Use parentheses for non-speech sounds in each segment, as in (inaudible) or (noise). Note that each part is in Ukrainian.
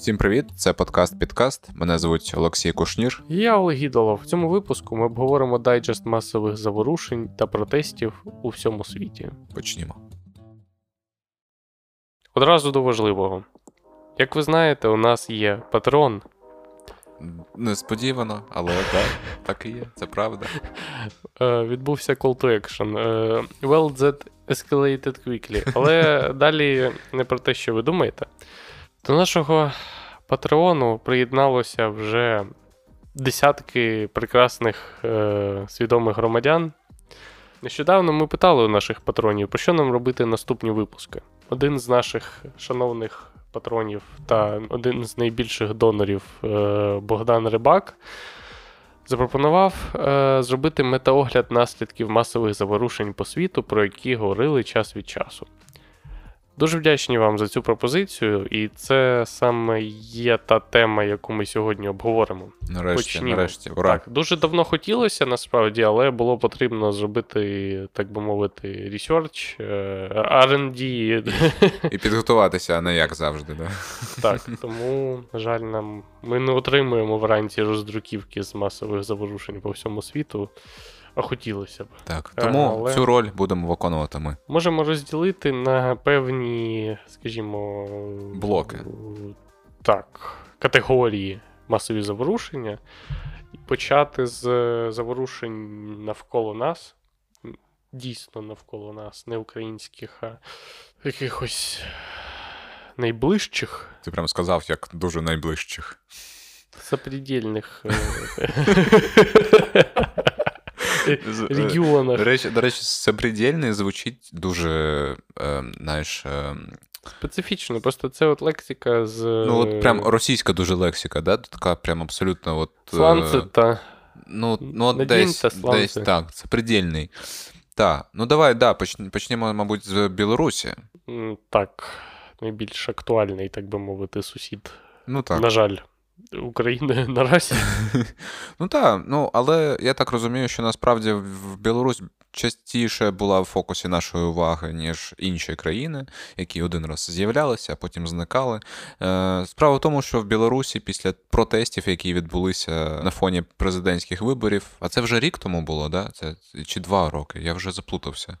Всім привіт! Це подкаст Підкаст. Мене звуть Олексій Кушнір. Я Олег Гідолов. В цьому випуску ми обговоримо дайджест масових заворушень та протестів у всьому світі. Почнімо. Одразу до важливого. Як ви знаєте, у нас є патрон. Несподівано, але так, так і є, це правда. Е, Відбувся call to action. Е, well, that escalated quickly. Але (laughs) далі не про те, що ви думаєте. До нашого патреону приєдналося вже десятки прекрасних е, свідомих громадян. Нещодавно ми питали у наших патронів, про що нам робити наступні випуски. Один з наших шановних патронів та один з найбільших донорів е, Богдан Рибак запропонував е, зробити метаогляд наслідків масових заворушень по світу, про які говорили час від часу. Дуже вдячні вам за цю пропозицію, і це саме є та тема, яку ми сьогодні обговоримо. Нарешті, Почнімо. нарешті, ура. Так, дуже давно хотілося насправді, але було потрібно зробити, так би мовити, ресерч, R&D. І підготуватися, а не як завжди, да? Так, тому, на жаль, нам ми не отримуємо вранці роздруківки з масових заворушень по всьому світу, а хотілося б. Так. Е, Тому але- цю роль будемо виконувати ми. Можемо розділити на певні, скажімо, Блоки. Так, категорії масові заворушення, і почати з заворушень навколо нас. Дійсно навколо нас, не українських, а якихось найближчих, Ти прям сказав, як дуже найближчих. запредельних е, е, (laughs) регіонах. До речі, до речі, сопредельний звучить дуже, е, знаєш, е, Специфічно, просто це от лексика з. ну от прям російська дуже лексика, да? Така прям абсолютно от. е, Сланцета. Ну, ну от десь, десь так, це предельний. Так, ну давай, да, почнемо, мабуть, з Білорусі. Так, найбільш актуальний, так би мовити, сусід. Ну так. На жаль, України (laughs) наразі. (laughs) Ну так, ну але я так розумію, що насправді в Білорусь частіше була в фокусі нашої уваги, ніж інші країни, які один раз з'являлися, а потім зникали. Е, Справа в тому, що в Білорусі після протестів, які відбулися на фоні президентських виборів, а це вже рік тому було, да? Це чи два роки? Я вже заплутався.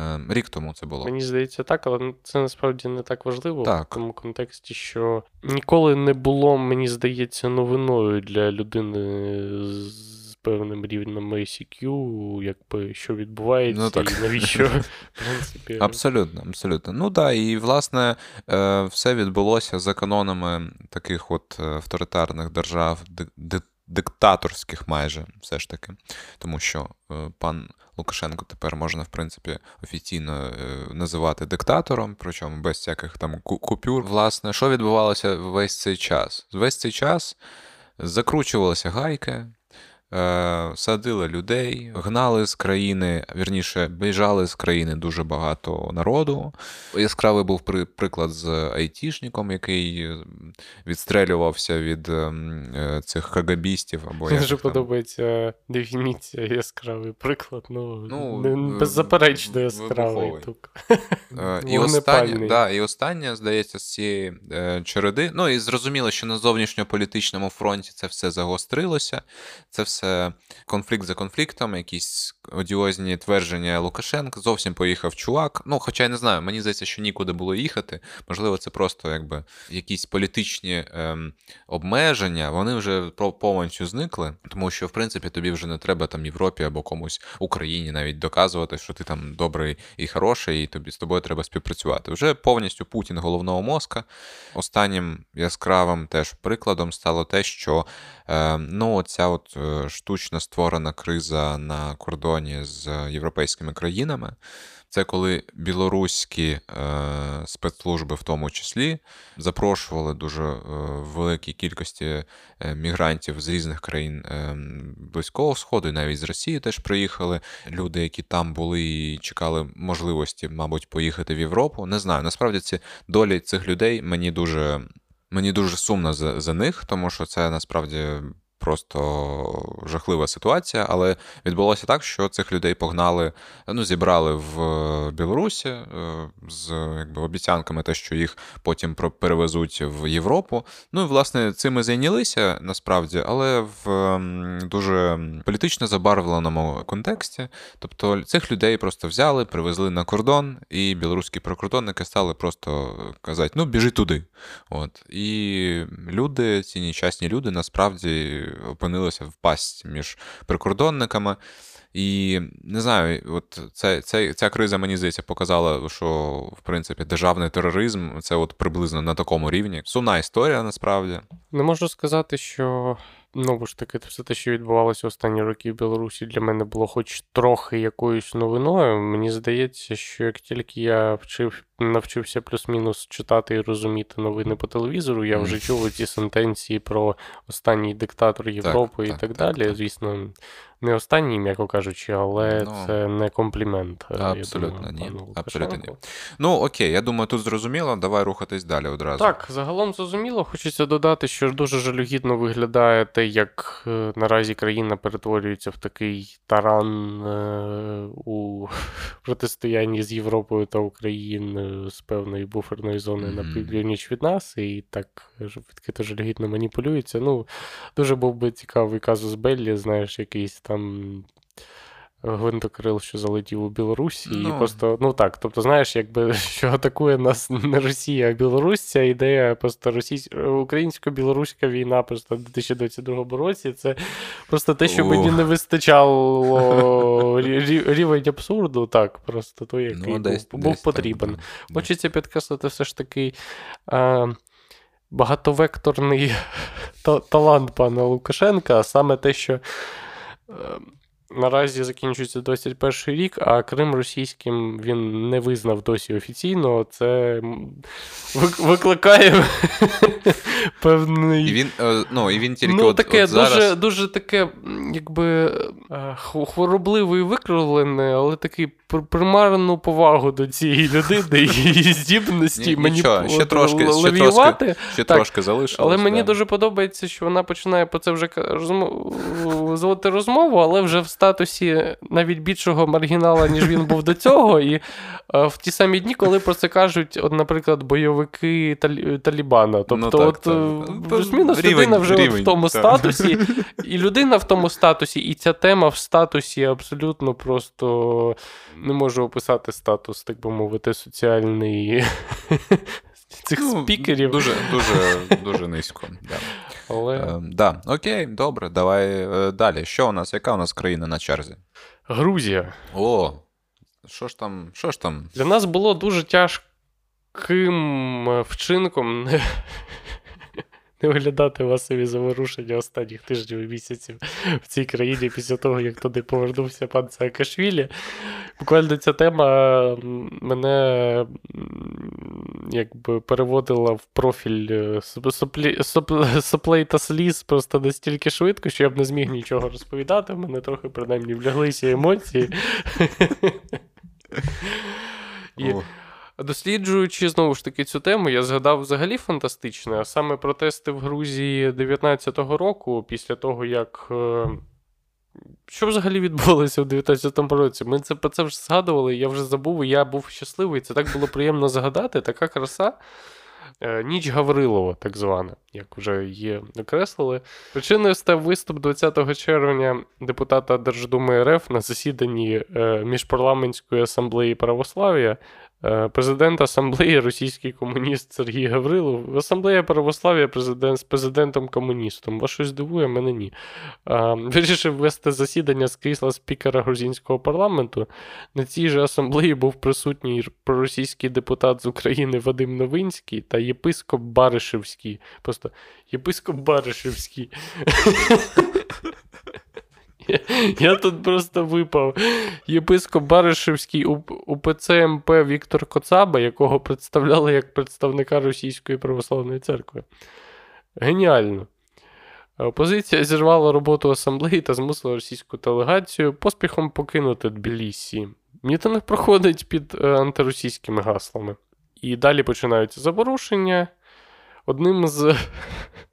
Е, Рік тому це було. Мені здається, так, але це насправді не так важливо Так. в тому контексті, що ніколи не було, мені здається, новиною для людини з певним рівнем ICQ, якби що відбувається, Ну, так. і навіщо, (laughs) в принципі. Абсолютно, абсолютно. Ну так, і власне е, все відбулося за канонами таких от е, авторитарних держав, ди- ди- диктаторських майже, все ж таки. Тому що пан Лукашенко тепер можна, в принципі, офіційно е, називати диктатором, причому без всяких там купюр. Власне, що відбувалося весь цей час? Весь цей час закручувалися гайки. Е, садили людей, гнали з країни, вірніше, біжали з країни дуже багато народу. Яскравий був приклад з айтішником, який е, відстрелювався від ем, е, цих кагабістів. Або Мені дуже подобається дефініція яскравий приклад. Ну, Ну, беззаперечно яскравий. Е, І останнє, да, і останнє, здається, з цієї череди. Ну і зрозуміло, що на зовнішньополітичному фронті це все загострилося. Це все конфлікт за конфліктом, якісь одіозні твердження Лукашенка. Зовсім поїхав чувак. Ну, хоча я не знаю, мені здається, що нікуди було їхати. Можливо, це просто якби якісь політичні ем, обмеження. Вони вже повністю зникли, тому що, в принципі, тобі вже не треба там Європі або комусь Україні навіть доказувати, що ти там добрий і хороший, і тобі з тобою треба співпрацювати. Вже повністю Путін головного мозка. Останнім яскравим теж прикладом стало те, що ну, ця от е, штучно створена криза на кордоні з європейськими країнами. Це коли білоруські е, спецслужби, в тому числі, запрошували дуже е, великій кількості е, мігрантів з різних країн е, Близького Сходу, і навіть з Росії теж приїхали люди, які там були і чекали можливості, мабуть, поїхати в Європу. Не знаю. Насправді ці долі цих людей мені дуже, мені дуже сумно за, за них, тому що це насправді просто жахлива ситуація. Але відбулося так, що цих людей погнали, ну, зібрали в Білорусі е, з якби, обіцянками, те, що їх потім перевезуть в Європу. Ну і власне цим і зайнялися насправді, але в дуже політично забарвленому контексті. Тобто цих людей просто взяли, привезли на кордон, і білоруські прикордонники стали просто казати: ну, біжи туди. От. І люди, ці нещасні люди, насправді опинилися в пасті між прикордонниками. І не знаю, от ця, це, ця криза, мені здається, показала, що в принципі державний тероризм це от приблизно на такому рівні. Сумна історія насправді. Не можу сказати, що Ну, ж таки, все те, що відбувалося останні роки в Білорусі, для мене було хоч трохи якоюсь новиною. Мені здається, що як тільки я вчив, навчився плюс-мінус читати і розуміти новини по телевізору, я вже чув ці сентенції про останній диктатор Європи так, і так, так далі. Так, Звісно, не останній, м'яко кажучи, але ну, це не комплімент. Е, абсолютно думаю, ні. Абсолютно ні. Ну окей, я думаю, тут зрозуміло. Давай рухатись далі одразу. Так, загалом зрозуміло. Хочеться додати, що дуже жалюгідно виглядає те, як е, наразі країна перетворюється в такий таран е, у (laughs) протистоянні з Європою та Україною з певної буферної зони mm-hmm. на північ від нас, і так відкрито жалюгідно маніпулюється. Ну, дуже був би цікавий казус Беллі, знаєш, якийсь там гвинтокрил, що залетів у Білорусі, ну. і просто, ну так, тобто, знаєш, якби (laughs) що атакує нас не Росія, а Білорусь, ця ідея просто російсь... українсько-білоруська війна просто в 2022 році. Це просто те, що мені не вистачало (laughs) рівень абсурду, так, просто той, який ну, десь, був, десь потрібен. Так, Хочеться підкреслити все ж таки. А, Багатовекторний (laughs) талант пана Лукашенка, а саме те, що Наразі закінчується 21 рік, а Крим російським він не визнав досі офіційно. Це викликає (laughs) певний. І він е, ну, і він тільки ну, от, таке от зараз... дуже дуже таке, якби е, хворобливе і викривлене, але такий примарну повагу до цієї людини і (laughs) здібності мені ще трошки, ще трошки, ще трошки залишилось. Але мені дуже подобається, що вона починає по це вже зводити розмову, але вже в статусі навіть більшого маргінала, ніж він був до цього. І е, в ті самі дні, коли про це кажуть, от, наприклад, бойовики Талібана. Тобто, ну, так, от е, плюс-мінус людина вже рівень, в тому так. статусі, (laughs) і людина в тому статусі, і ця тема в статусі абсолютно просто не можу описати статус, так би мовити, соціальний. (laughs) Цих ну, спікерів. Дуже дуже, дуже низько. Да. Але... Е, да. Окей, добре, давай е, далі. Що у нас? Яка у нас країна на черзі? Грузія. О, що ж там? що ж там? Для нас було дуже тяжким е, вчинком не оглядати масові заворушення останніх тижнів і місяців в цій країні після того, як туди повернувся пан Саакашвілі. Буквально ця тема мене якби переводила в профіль е, соплі, соплей та сліз просто настільки швидко, що я б не зміг нічого розповідати. В мене трохи принаймні вляглися емоції. І Досліджуючи знову ж таки цю тему, я згадав взагалі фантастичне, а саме протести в Грузії 19-го року, після того, як. Е, що взагалі відбулося в 19-му році? Ми це про це вже згадували, я вже забув, я був щасливий. Це так було приємно згадати, така краса. Е, ніч Гаврилова, так звана, як вже її окреслили. Причиною став виступ 20 червня депутата Держдуми РФ на засіданні е, міжпарламентської асамблеї православ'я президент асамблеї російський комуніст Сергій Гаврилов. Асамблея православ'я президент з президентом-комуністом. Вас щось дивує, мене ні. А, Вирішив вести засідання з крісла спікера грузинського парламенту. На цій же асамблеї був присутній проросійський депутат з України Вадим Новинський та єпископ Баришевський. Просто єпископ Баришевський. (laughs) Я тут просто випав. Єпископ Баришевський УПЦ МП Віктор Коцаба, якого представляли як представника Російської православної церкви. Геніально. Опозиція зірвала роботу асамблеї та змусила російську делегацію поспіхом покинути Тбілісі. Мітинг проходить під е, антиросійськими гаслами. І далі починаються заворушення. Одним з (laughs)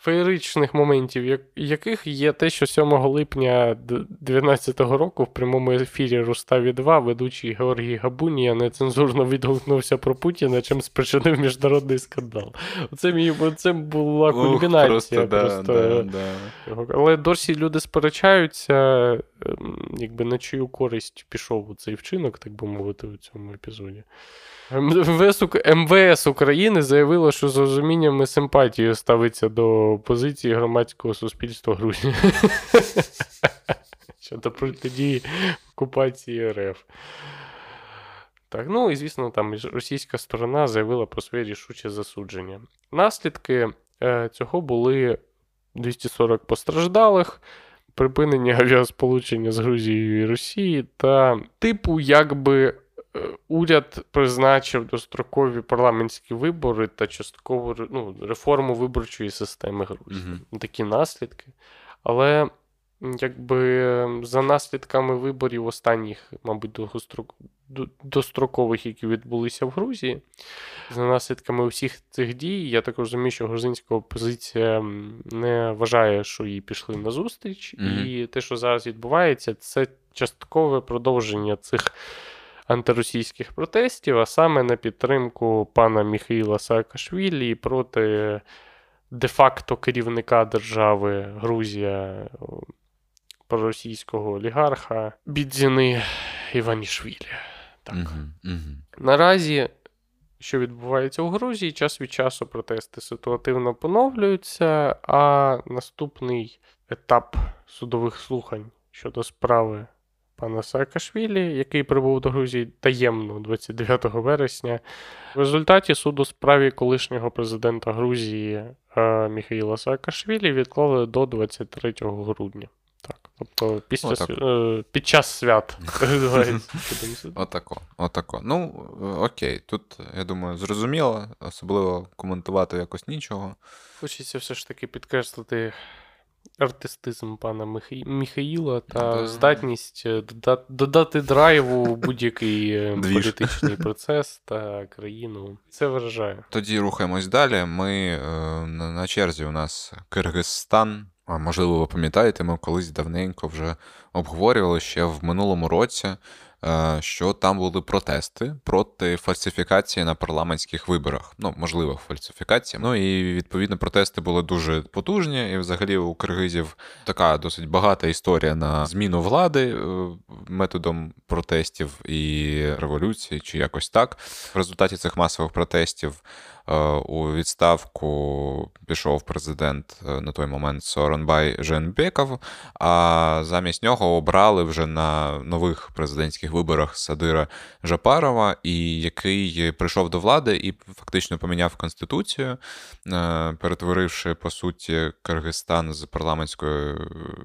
феєричних моментів, яких є те, що 7 липня 2019 року в прямому ефірі Руставі 2 ведучий Георгій Габунія нецензурно відгукнувся про Путіна, чим спричинив міжнародний скандал. Оце, мій, це була Ух, кульмінація. да, просто, да, да. цього. Але досі люди сперечаються, ем, якби на чию користь пішов цей вчинок, так би мовити, у цьому епізоді. МВС, МВС України заявило, що з розумінням і симпатією ставиться до позиції громадського суспільства Грузії (laughs) щодо протидії окупації РФ. Так, ну і звісно, там російська сторона заявила про своє рішуче засудження. Наслідки е, цього були 240 постраждалих, припинення (laughs) авіасполучення з Грузією і Росією, та, типу, якби уряд призначив дострокові парламентські вибори та часткову ну, реформу виборчої системи Грузії. Мгм. Такі наслідки. Але якби за наслідками виборів останніх, мабуть, дострокових, які відбулися в Грузії, за наслідками усіх цих дій, я так розумію, що грузинська опозиція не вважає, що їй пішли на зустріч, Мгм. і те, що зараз відбувається, це часткове продовження цих антиросійських протестів, а саме на підтримку пана Міхаїла Саакашвілі проти де-факто керівника держави Грузія, проросійського олігарха Бідзіни Іванішвілі. Так. Мгм, мгм. Наразі, що відбувається у Грузії, час від часу протести ситуативно поновлюються, а наступний етап судових слухань щодо справи пана Саакашвілі, який прибув до Грузії таємно 29 вересня, в результаті суду справі колишнього президента Грузії е, Міхаїла Саакашвілі відклали до 23 грудня. Так, тобто після, Отак. е, під час свят. (laughs) Отако, отако. Ну, е, окей, тут, я думаю, зрозуміло, особливо коментувати якось нічого. Хочеться все ж таки підкреслити артистизм пана Михаї... Міхаїла та Да. здатність додати, додати драйву будь-який е, (laughs) політичний процес та країну. Це вражає. Тоді рухаємось далі. Ми е, на, черзі у нас Киргизстан. А можливо, ви пам'ятаєте, ми колись давненько вже обговорювали ще в минулому році, е, що там були протести проти фальсифікації на парламентських виборах. Ну, можливо, фальсифікації. Ну і відповідно протести були дуже потужні. І взагалі у киргизів така досить багата історія на зміну влади е, методом протестів і революції, чи якось так. В результаті цих масових протестів е, у відставку пішов президент е, на той момент Сооронбай Женбеков, а замість нього обрали вже на нових президентських виборах Садира Жапарова, і який прийшов до влади і фактично поміняв конституцію, е, перетворивши по суті Киргизстан з парламентської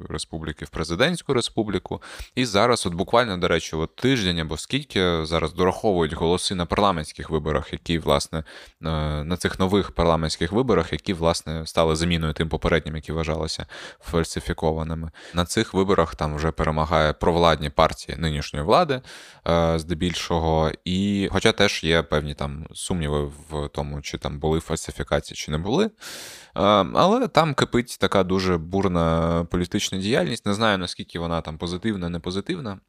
республіки в президентську республіку. І зараз, от буквально, до речі, от тиждень або скільки зараз дораховують голоси на парламентських виборах, які, власне, е, на цих нових парламентських виборах, які, власне, стали заміною тим попереднім, які вважалися фальсифікованими. На цих виборах там вже перемагає провладні партії нинішньої влади, е, здебільшого. І, хоча теж є певні там сумніви в тому, чи там були фальсифікації, чи не були. Е, Але там кипить така дуже бурна політична діяльність. Не знаю, наскільки вона там позитивна, не позитивна.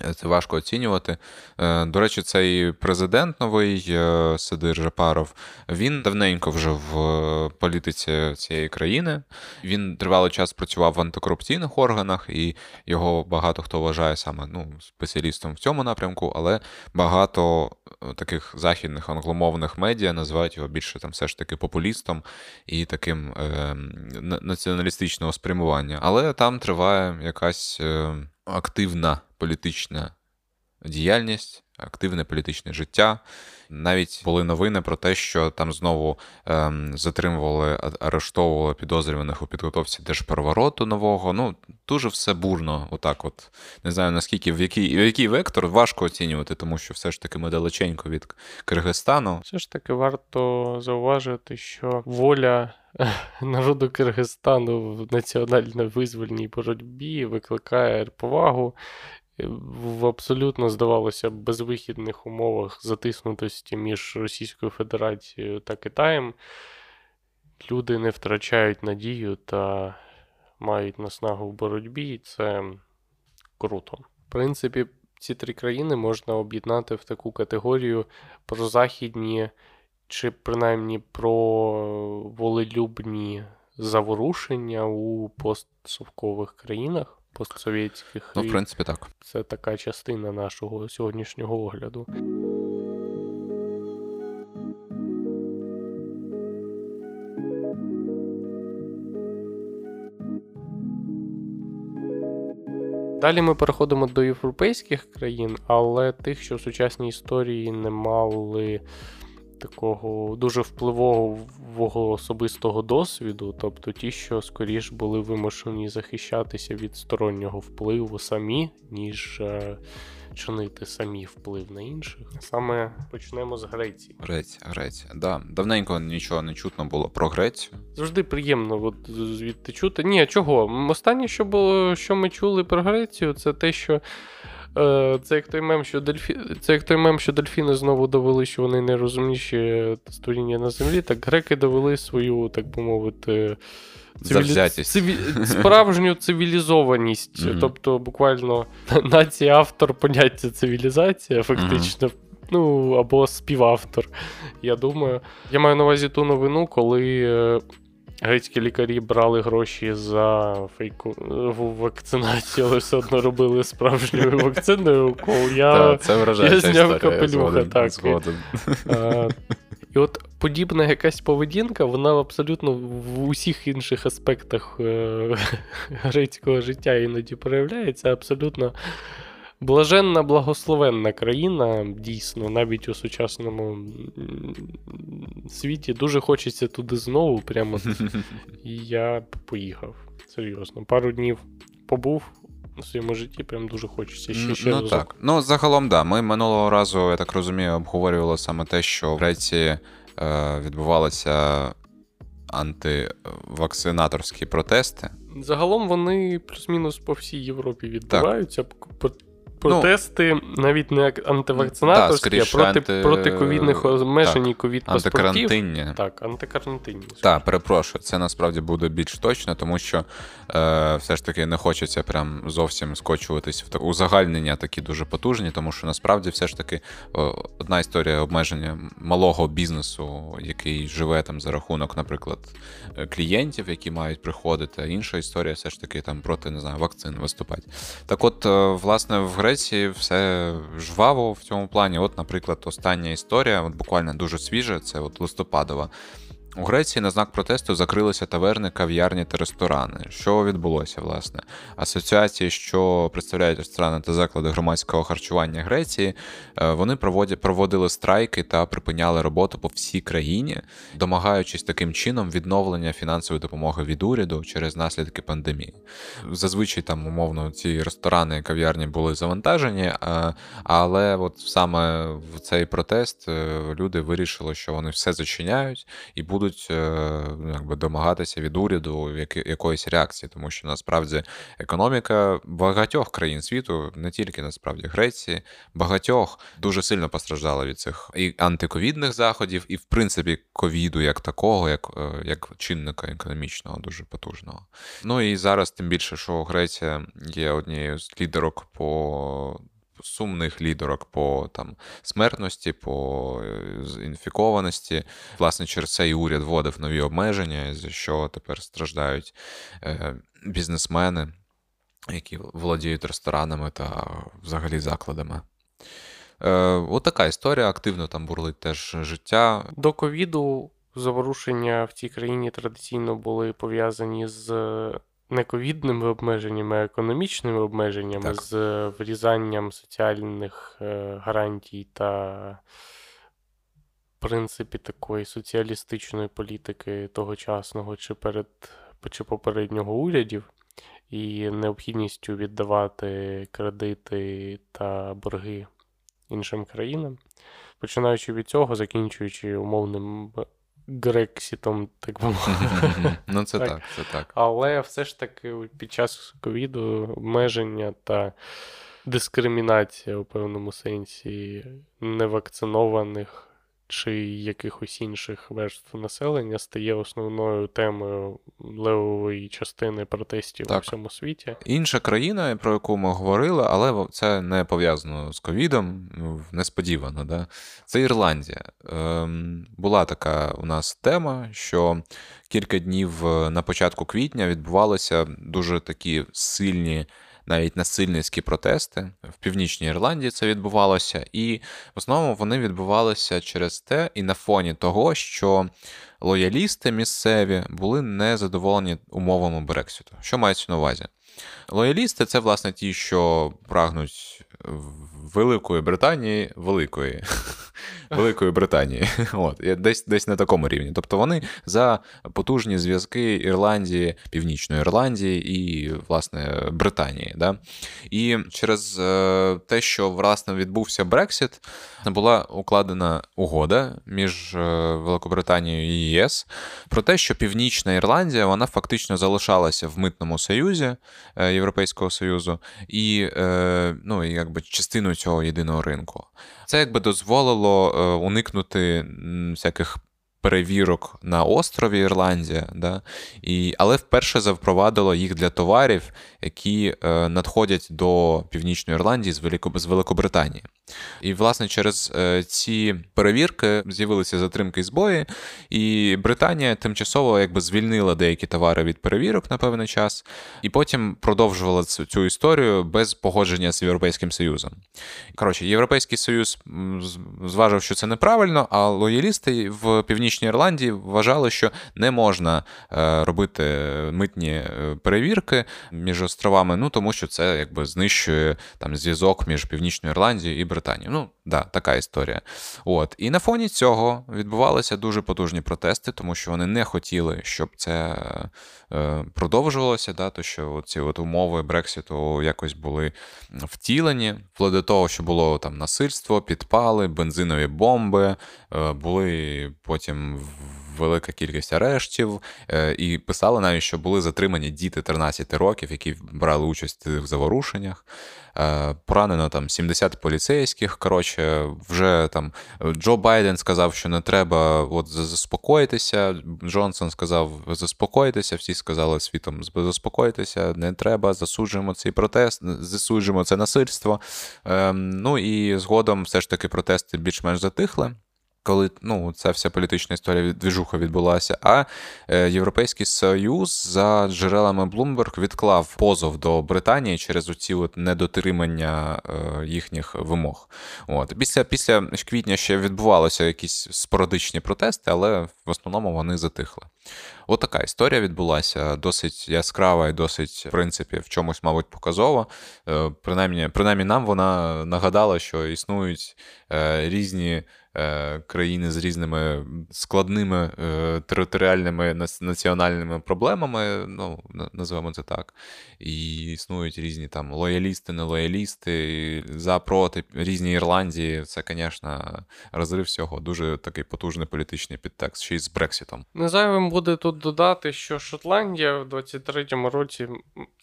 Е, Це важко оцінювати. Е, До речі, цей президент новий е, Сидир Жапаров, він давненько вже в політиці цієї країни. Він тривалий час працював в антикорупційних органах, і його багато хто вважає саме ну, спеціалістом в цьому напрямку, але багато таких західних англомовних медіа називають його більше там все ж таки популістом і таким е, націоналістичного спрямування. Але там триває якась активна політична діяльність, активне політичне життя. Навіть були новини про те, що там знову ем, затримували, арештовували підозрюваних у підготовці держперевороту нового. Ну, дуже все бурно, отак от. Не знаю, наскільки в який, в який вектор важко оцінювати, тому що все ж таки ми далеченько від Киргизстану. Все ж таки варто зауважити, що воля народу Киргизстану в національно-визвольній боротьбі викликає повагу в абсолютно, здавалося, безвихідних умовах затиснутості між Російською Федерацією та Китаєм. люди не втрачають надію та мають наснагу в боротьбі, і це круто. В принципі, ці три країни можна об'єднати в таку категорію прозахідні, чи принаймні про волелюбні заворушення у постсовкових країнах, постсовєтських. Ну, в принципі, так. Це така частина нашого сьогоднішнього огляду. Далі ми переходимо до європейських країн, але тих, що в сучасній історії не мали такого дуже впливового особистого досвіду, тобто ті, що скоріш були вимушені захищатися від стороннього впливу самі, ніж е, чинити самі вплив на інших. Саме почнемо з Греції. Греція, Греція. Да. Давненько нічого не чутно було про Грецію. Завжди приємно от, звідти чути. Ні, чого? Останнє, що було, що ми чули про Грецію, це те, що. Е, це як той мем, що дельфі... це як той мем, що дельфіни знову довели, що вони найрозумніші створіння на землі. Так греки довели свою, так би мовити, Завзятість. циві... справжню цивілізованість. Мгм. Тобто, буквально нація автор поняття цивілізація, фактично. Ну, або співавтор, я думаю. Я маю на увазі ту новину, коли е, грецькі лікарі брали гроші за фейку вакцинацію, але все одно робили справжньою (laughs) вакциною укол. Я, я зняв капелюха, так. згоден. І от подібна якась поведінка, вона абсолютно в усіх інших аспектах е, (laughs) грецького життя іноді проявляється. Абсолютно блаженна, благословенна країна, дійсно, навіть у сучасному світі. Дуже хочеться туди знову, прямо. (laughs) І я поїхав. Серйозно. Пару днів побув у своєму житті, прям дуже хочеться ще ще ну разок. так. Ну, загалом, да. Ми минулого разу, я так розумію, обговорювали саме те, що в Греції е, відбувалися антивакцинаторські протести. Загалом вони плюс-мінус по всій Європі відбуваються. П- Протести навіть не як антивакцинаторські, скоріше, а проти, анти- проти ковідних обмежень і ковід паспортів. Антикарантинні. Так, антикарантинні. Так, перепрошую, це насправді буде більш точно, тому що е, все ж таки не хочеться прям зовсім скочуватись в так- узагальнення такі дуже потужні, тому що насправді все ж таки одна історія обмеження малого бізнесу, який живе там за рахунок, наприклад, клієнтів, які мають приходити. а Інша історія все ж таки там проти не знаю, вакцин виступати. Так, от, е, власне, в Греції все жваво в цьому плані. От, наприклад, остання історія, от буквально дуже свіжа, це от листопадова. У Греції на знак протесту закрилися таверни, кав'ярні та ресторани. Що відбулося, власне? Асоціації, що представляють ресторани та заклади громадського харчування Греції, е, вони проводили страйки та припиняли роботу по всій країні, домагаючись таким чином відновлення фінансової допомоги від уряду через наслідки пандемії. Зазвичай там, умовно, ці ресторани і кав'ярні були завантажені, е, але от саме в цей протест е, люди вирішили, що вони все зачиняють і будуть е, ну, якби, домагатися від уряду якоїсь реакції, тому що насправді економіка багатьох країн світу, не тільки насправді Греції, багатьох дуже сильно постраждала від цих і антиковідних заходів, і в принципі ковіду як такого, як, е, як чинника економічного, дуже потужного. Ну і зараз, тим більше, що Греція є однією з лідерок по. Сумних лідерок по там смертності, по е, інфікованості. Власне, через це і уряд вводив нові обмеження, за що тепер страждають е, бізнесмени, які володіють ресторанами та взагалі закладами. Е, от така історія, активно там бурлить теж життя. До ковіду заворушення в цій країні традиційно були пов'язані з не ковідними обмеженнями, а економічними обмеженнями, Так. з врізанням соціальних е, гарантій та, в принципі, такої соціалістичної політики тогочасного чи перед чи попереднього урядів. І необхідністю віддавати кредити та борги іншим країнам. Починаючи від цього, закінчуючи умовним Грексітом, так би мовити. Ну, це Так. так, це так. Але все ж таки під час ковіду обмеження та дискримінація у певному сенсі невакцинованих чи якихось інших верств населення стає основною темою левової частини протестів Так. у всьому світі. Інша країна, про яку ми говорили, але це не пов'язано з ковідом, ну, несподівано. Да? Це Ірландія. Ем, була така у нас тема, що кілька днів е, на початку квітня відбувалися дуже такі сильні. Навіть насильницькі протести в північній Ірландії це відбувалося, і в основному вони відбувалися через те, і на фоні того, що лоялісти місцеві були незадоволені умовами Брекситу. Що мається на увазі? Лоялісти це, власне, ті, що прагнуть Великої Британії, Великої (laughs) Великої Британії. От, десь десь на такому рівні. Тобто вони за потужні зв'язки Ірландії, Північної Ірландії і, власне, Британії. Да? І через е, те, що власне відбувся Брексит, була укладена угода між е, Великобританією і ЄС про те, що Північна Ірландія вона фактично залишалася в митному союзі е, Європейського Союзу і ну, якби частиною цього єдиного ринку. Це якби дозволило уникнути всяких перевірок на острові Ірландія, да? І, але вперше запровадило їх для товарів, які е, надходять до Північної Ірландії з, Велико, з Великобританії. І, власне, через е, ці перевірки з'явилися затримки і збої, і Британія тимчасово якби звільнила деякі товари від перевірок на певний час, і потім продовжувала цю, цю історію без погодження з Європейським Союзом. Коротше, Європейський Союз зважив, що це неправильно, а лоялісти в Північній Ірландії вважали, що не можна е, робити митні е, перевірки між островами, ну тому що це якби знищує там зв'язок між Північною Ірландією і Британією. Ну, да, така історія. От. І на фоні цього відбувалися дуже потужні протести, тому що вони не хотіли, щоб це е, продовжувалося, да, то що ці от умови Брекситу якось були втілені, вплоть до того, що було там насильство, підпали, бензинові бомби, були потім велика кількість арештів, е, і писали навіть, що були затримані діти 13 років, які брали участь в заворушеннях. Е, поранено там 70 поліцейських. Коротше, вже там Джо Байден сказав, що не треба от заспокоїтися. Джонсон сказав, заспокойтеся. Всі сказали світом заспокойтеся, не треба, засуджуємо цей протест, засуджуємо це насильство. Ем, ну і згодом все ж таки протести більш-менш затихли коли ну, ця вся політична історія двіжуха відбулася. А е, Європейський Союз за джерелами Bloomberg відклав позов до Британії через оці от недотримання е, їхніх вимог. От після після квітня ще відбувалися якісь спорадичні протести, але в основному вони затихли. От така історія відбулася, досить яскрава і досить, в принципі, в чомусь, мабуть, показова. Е, принаймні, принаймні нам вона нагадала, що існують різні. Е, країни з різними складними е, територіальними національними проблемами, ну, називаємо це так. І існують різні там лоялісти, нелоялісти, за проти, різні Ірландії. Це, звісно, розрив всього. Дуже такий потужний політичний підтекст, ще й з Брексітом. Незайвим буде тут додати, що Шотландія в 23-му році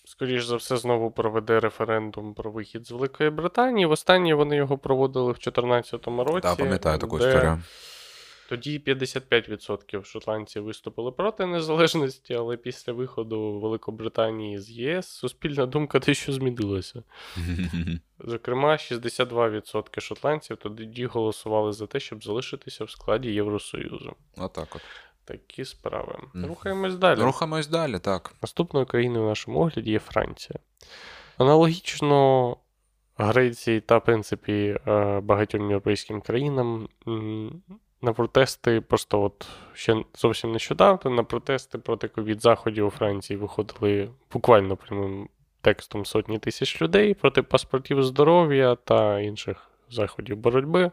скоріш за все, знову проведе референдум про вихід з Великої Британії. Востаннє вони його проводили в 2014 році. Так, пам'ятаю таку історію. Тоді 55% шотландців виступили проти незалежності, але після виходу Великобританії з ЄС суспільна думка дещо змінилася. (laughs) Зокрема, 62% шотландців тоді голосували за те, щоб залишитися в складі Євросоюзу. Отак от. Такі справи. Рухаємось далі. Рухаємось далі, так. Наступною країною в нашому огляді є Франція. Аналогічно Греції та, в принципі, е, багатьом європейським країнам на протести, просто от ще зовсім нещодавно, на протести проти ковід заходів у Франції виходили буквально прямим текстом сотні тисяч людей проти паспортів здоров'я та інших заходів боротьби.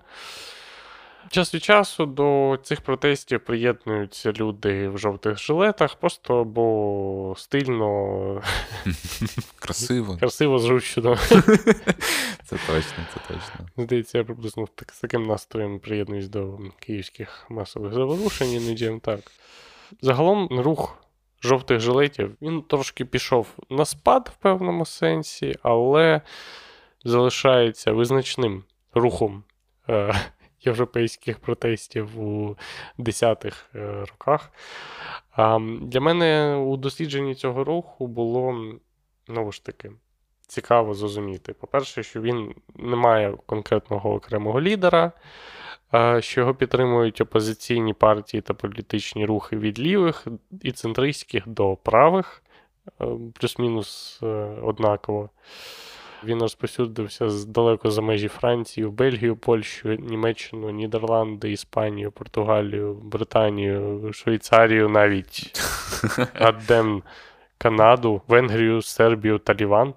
Час від часу до цих протестів приєднуються люди в жовтих жилетах, просто бо стильно. (laughs) Красиво. Красиво, зручно. (laughs) Це точно, це точно. Здається, я приблизно з таким настроєм приєднуюсь до київських масових заворушень іноді. Так. Загалом рух жовтих жилетів він трошки пішов на спад в певному сенсі, але залишається визначним рухом. Е, європейських протестів у 10-х е, роках. Для мене у дослідженні цього руху було знову ж таки цікаво зрозуміти. По-перше, що він не має конкретного окремого лідера, що його підтримують опозиційні партії та політичні рухи від лівих і центристських до правих, е, плюс-мінус е, однаково. Він розповсюдився далеко за межі Франції, в Бельгію, Польщу, Німеччину, Нідерланди, Іспанію, Португалію, Британію, Швейцарію, навіть (laughs) Адден, Канаду, Венгрію, Сербію та Ліван.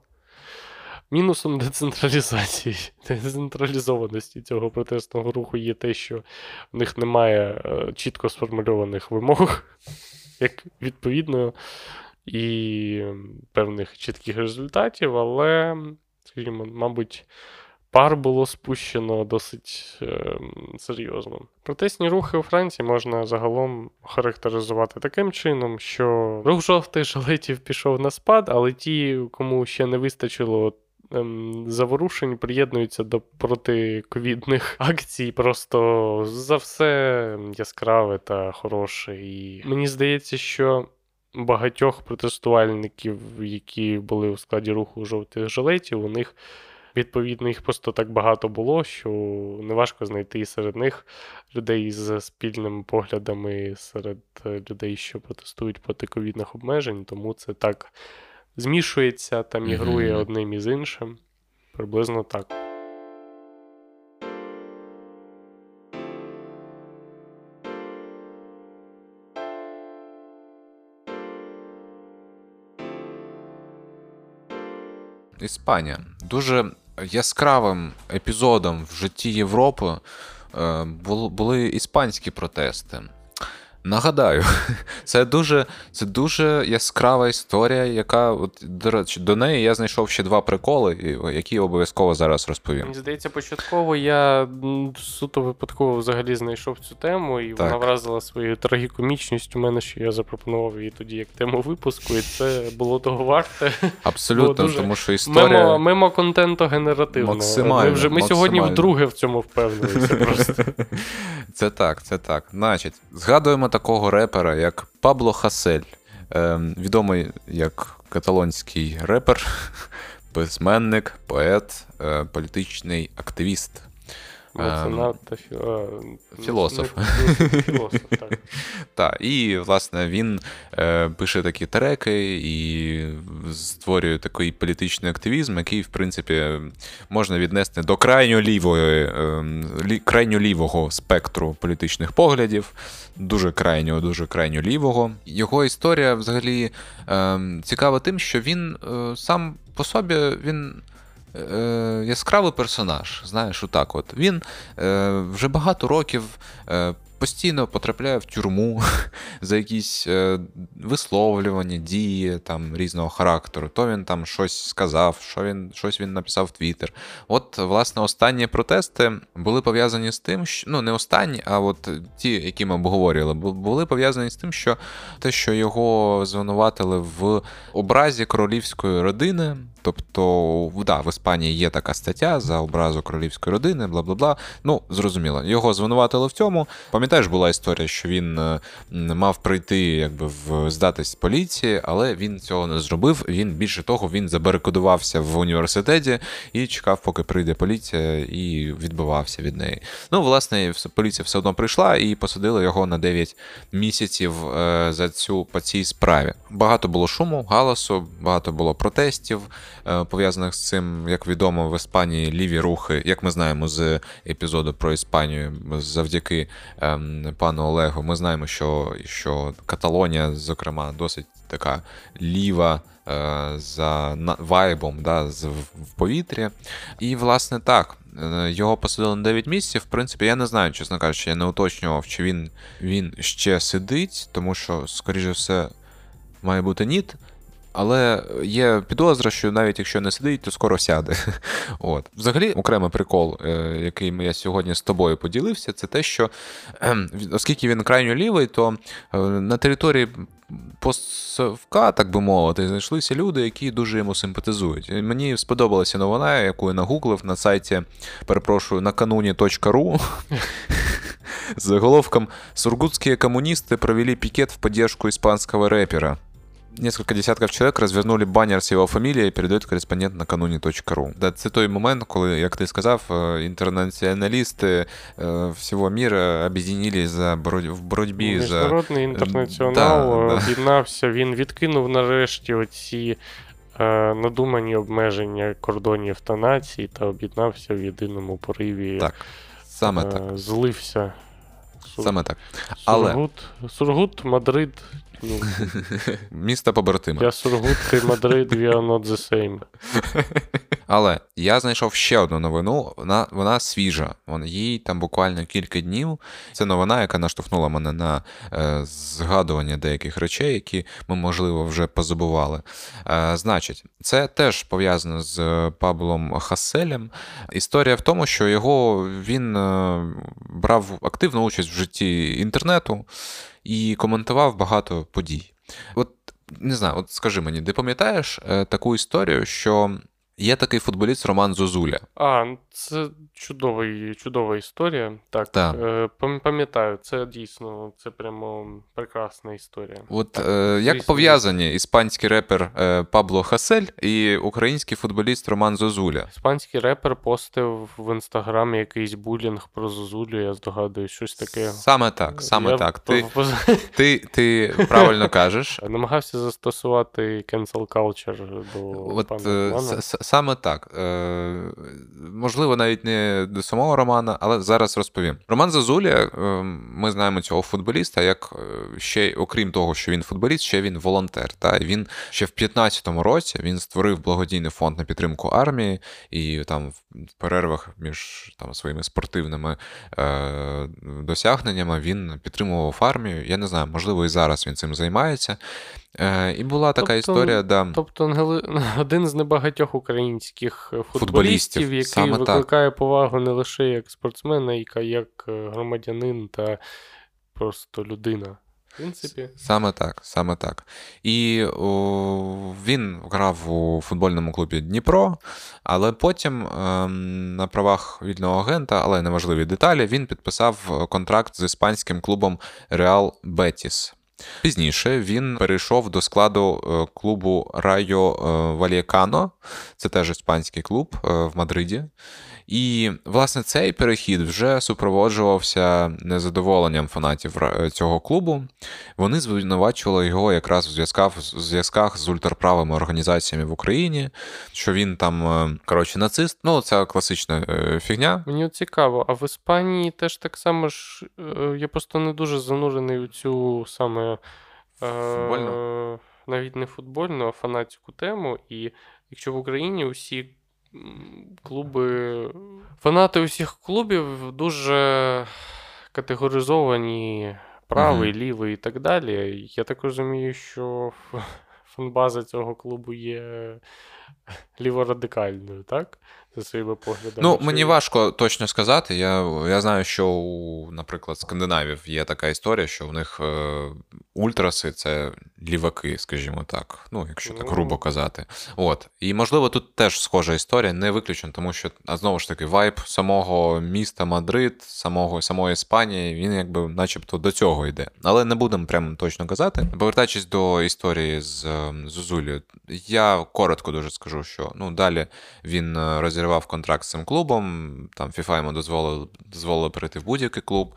Мінусом децентралізації, (laughs) децентралізованості цього протестного руху є те, що в них немає е, чітко сформульованих вимог, (laughs) як відповідно, і певних чітких результатів, але, скажімо, мабуть, пар було спущено досить е, серйозно. Протестні рухи у Франції можна загалом характеризувати таким чином, що рух жовтих жилетів пішов на спад, але ті, кому ще не вистачило. Ем, заворушень приєднуються до протиковідних (laughs) акцій. Просто за все яскраве та хороше. І мені здається, що багатьох протестувальників, які були у складі руху жовтих жилетів, у них. Відповідно, їх просто так багато було, що неважко знайти серед них людей з спільними поглядами, серед людей, що протестують проти ковідних обмежень, тому це так змішується та мігрує mm-hmm. одним із іншим. Приблизно так. Іспанія дуже яскравим епізодом в житті Європи е, були іспанські протести. Нагадаю, (laughs) це дуже це дуже яскрава історія, яка от, до речі, до неї я знайшов ще два приколи, які обов'язково зараз розповім. Мені здається, початково я суто випадково взагалі знайшов цю тему, і так. вона вразила своєю трагікомічністю мене, що я запропонував її тоді як тему випуску, і це було того варте. Абсолютно, дуже тому що історія мимо, мимо контенту генеративного. Максимально, Ми вже ми максимально. сьогодні вдруге в цьому впевнилися. просто. (laughs) Це так, це так. Значить, згадуємо такого репера, як Пабло Хасель, ем, відомий як каталонський репер, (laughs) письменник, поет, е, політичний активіст. Меценат та філософ. Філософ, так. (laughs) Так, і, власне, він е, пише такі треки і створює такий політичний активізм, який, в принципі, можна віднести до крайньо лівої, е, крайньо лівого спектру політичних поглядів, дуже крайнього, дуже крайньо лівого. Його історія взагалі е, цікава тим, що він е, сам по собі він е, яскравий персонаж. Знаєш, отак от. Він е, вже багато років е, постійно потрапляє в тюрму (laughs) за якісь е, висловлювання, дії там різного характеру. То він там щось сказав, що він щось він написав в Твіттер. От, власне, останні протести були пов'язані з тим, що ну не останні, а от ті, які ми обговорювали, були пов'язані з тим, що те, що його звинуватили в образі королівської родини. Тобто, да, в Іспанії є така стаття за образу королівської родини, бла бла бла. Ну, зрозуміло, його звинуватили в цьому. Пам'ятаєш, була історія, що він мав прийти якби в здатись поліції, але він цього не зробив. Він більше того, він забарикодувався в університеті і чекав, поки прийде поліція, і відбивався від неї. Ну, власне, поліція все одно прийшла і посадила його на 9 місяців е, за цю по цій справі. Багато було шуму, галасу, багато було протестів. Е, пов'язаних з цим, як відомо, в Іспанії ліві рухи, як ми знаємо з епізоду про Іспанію, завдяки ем, пану Олегу, ми знаємо, що що Каталонія, зокрема, досить така ліва е, за вайбом да, в повітрі. І, власне, так. Е, його посадили на 9 місяців. В принципі, я не знаю, чесно кажучи, я не уточнював, чи він він ще сидить, тому що, скоріше все, має бути ніт. Але є підозра, що навіть якщо не сидить, то скоро сяде. (laughs) От. Взагалі, окремий прикол, е, який я сьогодні з тобою поділився, це те, що оскільки він крайньо лівий, то е, на території постсовка, так би мовити, знайшлися люди, які дуже йому симпатизують. Мені сподобалася новина, яку я нагуглив на сайті, перепрошую, накануні.ру с (laughs) заголовком «Сургутские коммунисты провели пикет в поддержку испанского рэпера». Несколько десятків чоловік розвернули баннер з його фамілією, передає кореспондент накануні.ру. Да, це той момент, коли, як ти сказав, інтернаціоналісти е, всього міра об'єднали за бороть... в боротьбі за Міжнародний інтернаціонал да, е, да. об'єднався, він відкинув нарешті оці е, надумані обмеження кордонів та націй та об'єднався в єдиному пориві. так. Саме е, так. Злився. Саме так. Але- Сургут, Сургут, Мадрид. Ну, (laughs) Місто побратима. я Сургут, ти Мадрид, we are not the same. (laughs) Але я знайшов ще одну новину. Вона, вона свіжа. Вон, їй там буквально кілька днів. Це новина, яка наштовхнула мене на е, згадування деяких речей, які ми, можливо, вже позабували. Е, значить, це теж пов'язано з е, Паблом Хасселем. Історія в тому, що його він е, брав активну участь в житті інтернету і коментував багато подій. От не знаю, от скажи мені, ти пам'ятаєш е, таку історію, що є такий футболіст Роман Зозуля? А, ну, це чудовий, чудова історія. Так, Так. е, пам'ятаю, це дійсно це прямо прекрасна історія. От е, як пов'язані іспанський репер е, Пабло Хасель і український футболіст Роман Зозуля? Іспанський репер постив в інстаграмі якийсь булінг про Зозулю, я здогадуюсь, щось таке. Саме так, саме Я так. Ти, ти, ти правильно кажеш. (laughs) намагався застосувати cancel culture до От пана е, Романа. с- с- саме так. Е, можливо, навіть не до самого Романа, але зараз розповім. Роман Зазуля, е, ми знаємо цього футболіста, як е, ще, окрім того, що він футболіст, ще він волонтер. Та? Він ще в 15-му році він створив благодійний фонд на підтримку армії, і там в перервах між там, своїми спортивними е, досягненнями він підтримував армію. Я не знаю, можливо, і зараз він цим займається. Е, і була така Тобто, історія, да. Тобто Ангели... (laughs) один з небагатьох українських футболістів, Футболістів, який саме так. викликає повагу не лише як спортсмена, і як е, громадянин та просто людина. В принципі, Саме так, саме так. І о, він грав у футбольному клубі Дніпро, але потім ем, на правах вільного агента, але неважливі деталі, він підписав контракт з іспанським клубом Реал Бетіс. Пізніше він перейшов до складу е, клубу Райо Валікано. Це теж іспанський клуб е, в Мадриді. І, власне, цей перехід вже супроводжувався незадоволенням фанатів цього клубу. Вони звинувачували його якраз в зв'язках, в зв'язках з ультраправими організаціями в Україні, що він там, е, коротше, нацист. Ну, це класична е, фігня. мені цікаво, а в Іспанії теж так само ж. е, Я просто не дуже занурений у цю саме. е, Футбольну? Навіть не футбольну, а фанатську тему. І якщо в Україні усі клуби. Фанати усіх клубів дуже категоризовані правий, лівий і так далі. Я так розумію, що фанбаза цього клубу є ліворадикальною, так? За своїми поглядами. Ну, Чи- мені важко точно сказати. Я, я знаю, що у, наприклад, скандинавів є така історія, що у них е, ультраси це ліваки, скажімо так. Ну, якщо так грубо казати. От. І можливо, тут теж схожа історія, не виключено, тому що, а знову ж таки, вайб самого міста Мадрид, самого, самої Іспанії, він якби начебто до цього йде. Але не будемо прямо точно казати. Повертаючись до історії з е, я коротко дуже скажу, що ну, далі він е, розірвав контракт з цим клубом, там FIFA йому дозволили, дозволили перейти в будь-який клуб.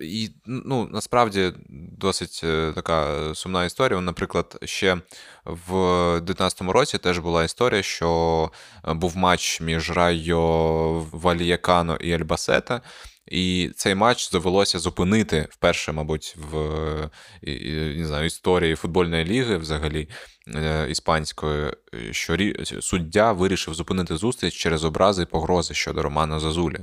І ну, насправді досить е, така сумна історія. Наприклад, ще в 19-му році теж була історія, що е, був матч між Райо Вальякано і Альбасета. І цей матч довелося зупинити вперше, мабуть, в е, не знаю, історії футбольної ліги взагалі іспанської, що суддя вирішив зупинити зустріч через образи і погрози щодо Романа Зазулі.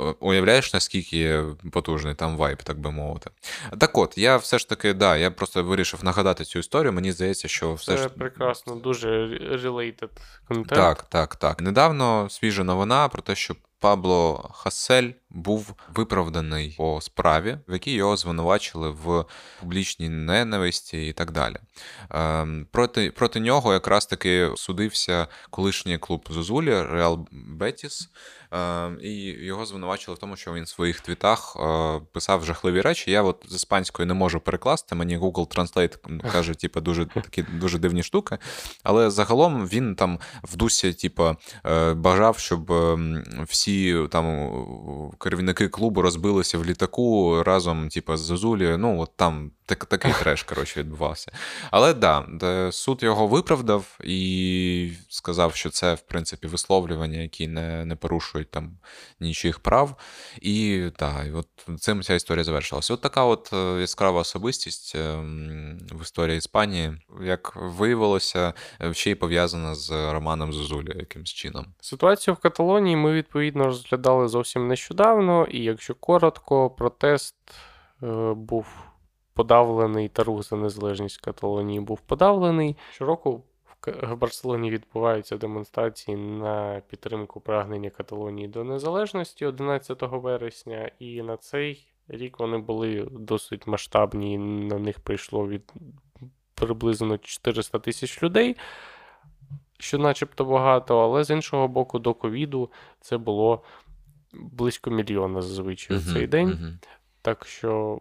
Е, Уявляєш, наскільки потужний там вайб, так би мовити. Так от, я все ж таки, да, я просто вирішив нагадати цю історію. Мені здається, що все Це ж прекрасно, дуже related контент. так, так, так. Недавно свіжа новина про те, що Пабло Хасель був виправданий по справі, в якій його звинувачили в публічній ненависті і так далі. Ем, проти проти нього якраз таки судився колишній клуб Зозулі Реал Бетіс. Ем, і його звинувачили в тому, що він в своїх твітах е, писав жахливі речі. Я от з іспанської не можу перекласти. Мені Google Translate каже, типу, дуже такі дуже дивні штуки. Але загалом він там в дусі, типу, е, бажав, щоб ем, всі там керівники клубу розбилися в літаку разом, типу, з Зозулією. Ну, от там так, такий (laughs) треш, коротше, відбувався. Але да, суд його виправдав і сказав, що це, в принципі, висловлювання, які не не порушують там нічих прав. І так, от цим ця історія завершилася. От така от е, яскрава особистість в історії Іспанії, як виявилося, е, ще й пов'язана з Романом Зозулі якимсь чином. Ситуацію в Каталонії ми відповідно розглядали зовсім нещодавно, і якщо коротко, протест е, був подавлений та рух за незалежність Каталонії був подавлений. Щороку в Барселоні відбуваються демонстрації на підтримку прагнення Каталонії до незалежності 11 вересня, і на цей рік вони були досить масштабні. На них прийшло від приблизно 400 тисяч людей. Що начебто багато, але з іншого боку, до ковіду це було близько мільйона зазвичай uh-huh, цей день. Uh-huh. Так що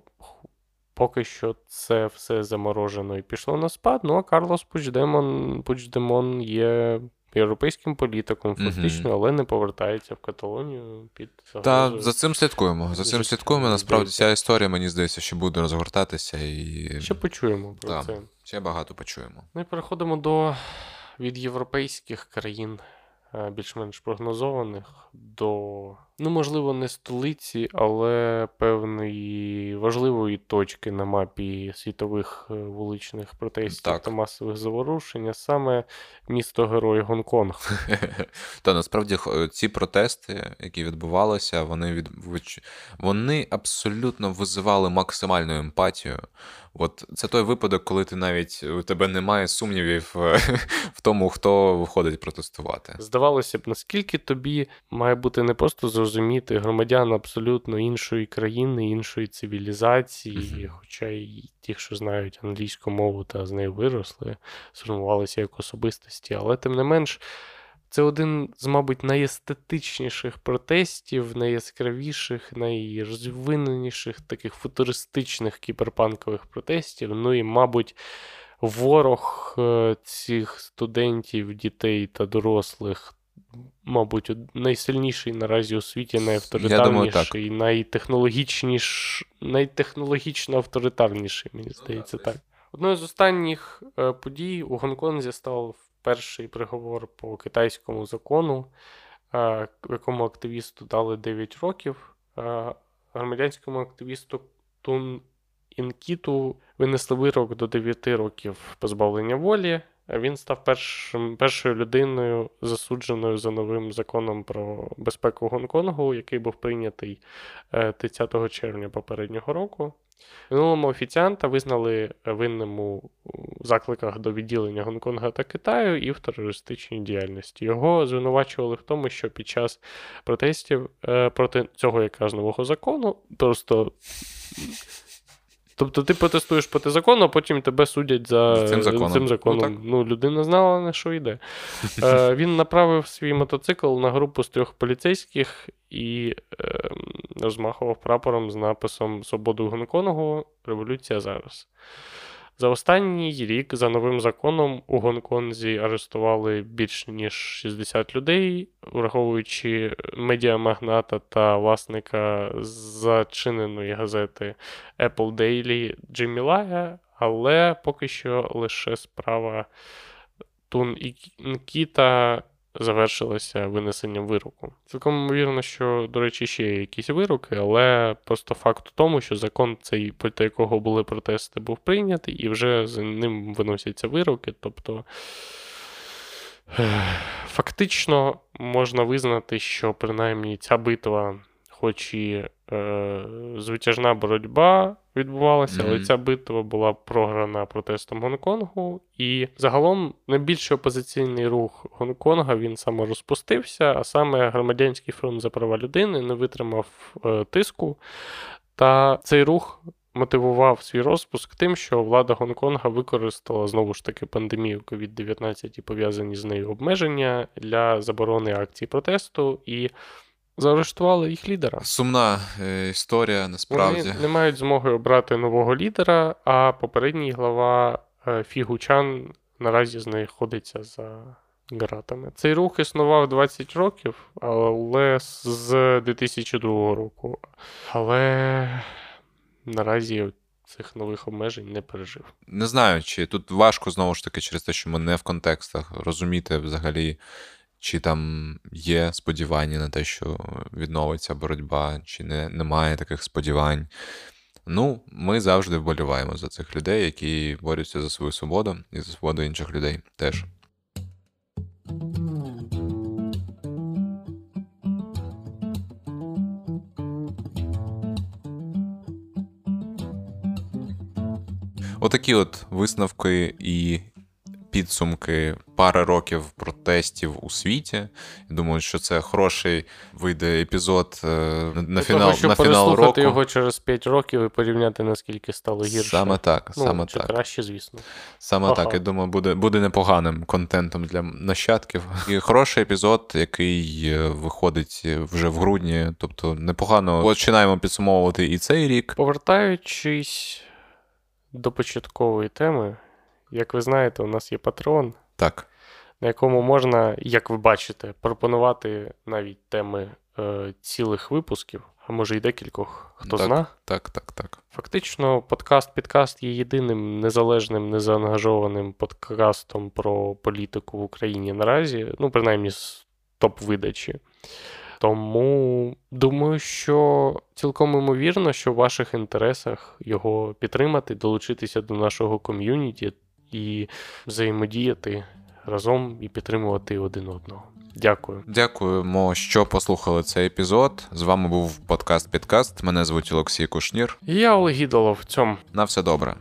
Поки що це все заморожено і пішло на спад. Ну а Карлос Пучдемон Пучдемон є європейським політиком, фактично, але не повертається в Каталонію під Та за цим слідкуємо. За цим слідкуємо. Насправді ця історія, мені здається, що буде розгортатися і. Ще почуємо про да, це. Ще багато почуємо. Ну і переходимо до від європейських країн. Е, більш-менш прогнозованих до, ну, можливо, не столиці, але певної важливої точки на мапі світових е, вуличних протестів так. та масових заворушень, а саме місто Герой Гонконг. (laughs) Та насправді ці протести, які відбувалися, вони від вони абсолютно визивали максимальну емпатію. От це той випадок, коли ти навіть у тебе немає сумнівів е, (laughs) в тому, хто виходить протестувати. Здавалося б, наскільки тобі має бути не просто зрозуміти громадян абсолютно іншої країни, іншої цивілізації, mm-hmm. хоча й ті, що знають англійську мову та з нею виросли, сформувалися як особистості, але тим не менш. Це один з, мабуть, найестетичніших протестів, найяскравіших, найрозвиненіших таких футуристичних кіберпанкових протестів. Ну і, мабуть, ворог е, цих студентів, дітей та дорослих. Мабуть, найсильніший наразі у світі, найавторитарніший, найтехнологічніший, найтехнологічно авторитарніший, мені здається, так. Одною з останніх е, подій у Гонконзі став перший приговор по китайському закону, в якому активісту дали 9 років. Громадянському активісту Тун Інкіту винесли вирок до 9 років позбавлення волі. Він став першим, першою людиною, засудженою за новим законом про безпеку Гонконгу, який був прийнятий 30 е, червня попереднього року. Минулому офіціанта визнали винним у закликах до відділення Гонконга та Китаю і в терористичній діяльності. Його звинувачували в тому, що під час протестів е, проти цього якраз нового закону просто Тобто ти протестуєш проти закону, а потім тебе судять за цим законом. Цим законом. Ну, ну, людина знала, на що йде. Е, (laughs) Він направив свій мотоцикл на групу з трьох поліцейських і е, розмахував прапором з написом Свободу Гонконгу, революція зараз. За останній рік, за новим законом, у Гонконзі арештували більш ніж 60 людей, враховуючи медіамагната та власника зачиненої газети Apple Daily Джиммі Лая, але поки що лише справа Тун і Кіта завершилася винесенням вироку. Цілком ймовірно, що, до речі, ще є якісь вироки, але просто факт у тому, що закон цей, проти якого були протести, був прийнятий, і вже за ним виносяться вироки. Тобто. Фактично можна визнати, що принаймні ця битва, хоч і е, звитяжна боротьба відбувалася, але ця битва була програна протестом Гонконгу. І загалом найбільший опозиційний рух Гонконга він саме розпустився, а саме громадянський фронт за права людини не витримав е, тиску. Та цей рух мотивував свій розпуск тим, що влада Гонконга використала знову ж таки пандемію COVID-19 і пов'язані з нею обмеження для заборони акцій протесту і заарештували їх лідера. Сумна е, історія, насправді. Вони не мають змоги обрати нового лідера, а попередній глава е, Фігучан наразі знаходиться за ґратами. Цей рух існував 20 років, але з 2002 року. Але наразі цих нових обмежень не пережив. Не знаю, чи тут важко знову ж таки через те, що ми не в контекстах розуміти взагалі, чи там є сподівання на те, що відновиться боротьба, чи не, немає таких сподівань. Ну, ми завжди вболіваємо за цих людей, які борються за свою свободу і за свободу інших людей теж. Отакі от висновки і підсумки пари років протестів у світі. Думаю, що це хороший вийде епізод е, на, на фінал, того, щоб на фінал переслухати року. його через 5 років і порівняти, наскільки стало гірше. Саме так, ну, саме чи так. краще, звісно. Саме Ага. так, я думаю, буде, буде непоганим контентом для нащадків. І хороший епізод, який е, виходить вже в грудні. Тобто непогано починаємо підсумовувати і цей рік. Повертаючись до початкової теми, як ви знаєте, у нас є патрон, Так, на якому можна, як ви бачите, пропонувати навіть теми е, цілих випусків, а може й декількох, хто Так. зна. так, так, так. Фактично, подкаст-підкаст є єдиним незалежним, незаангажованим подкастом про політику в Україні наразі, ну, принаймні з топ-видачі. Тому думаю, що цілком імовірно, що в ваших інтересах його підтримати, долучитися до нашого ком'юніті і взаємодіяти разом і підтримувати один одного. Дякую. Дякуємо, що послухали цей епізод. З вами був подкаст Підкаст. Мене звуть Олексій Кушнір. І я Олег Ідолов. Цьом. На все добре.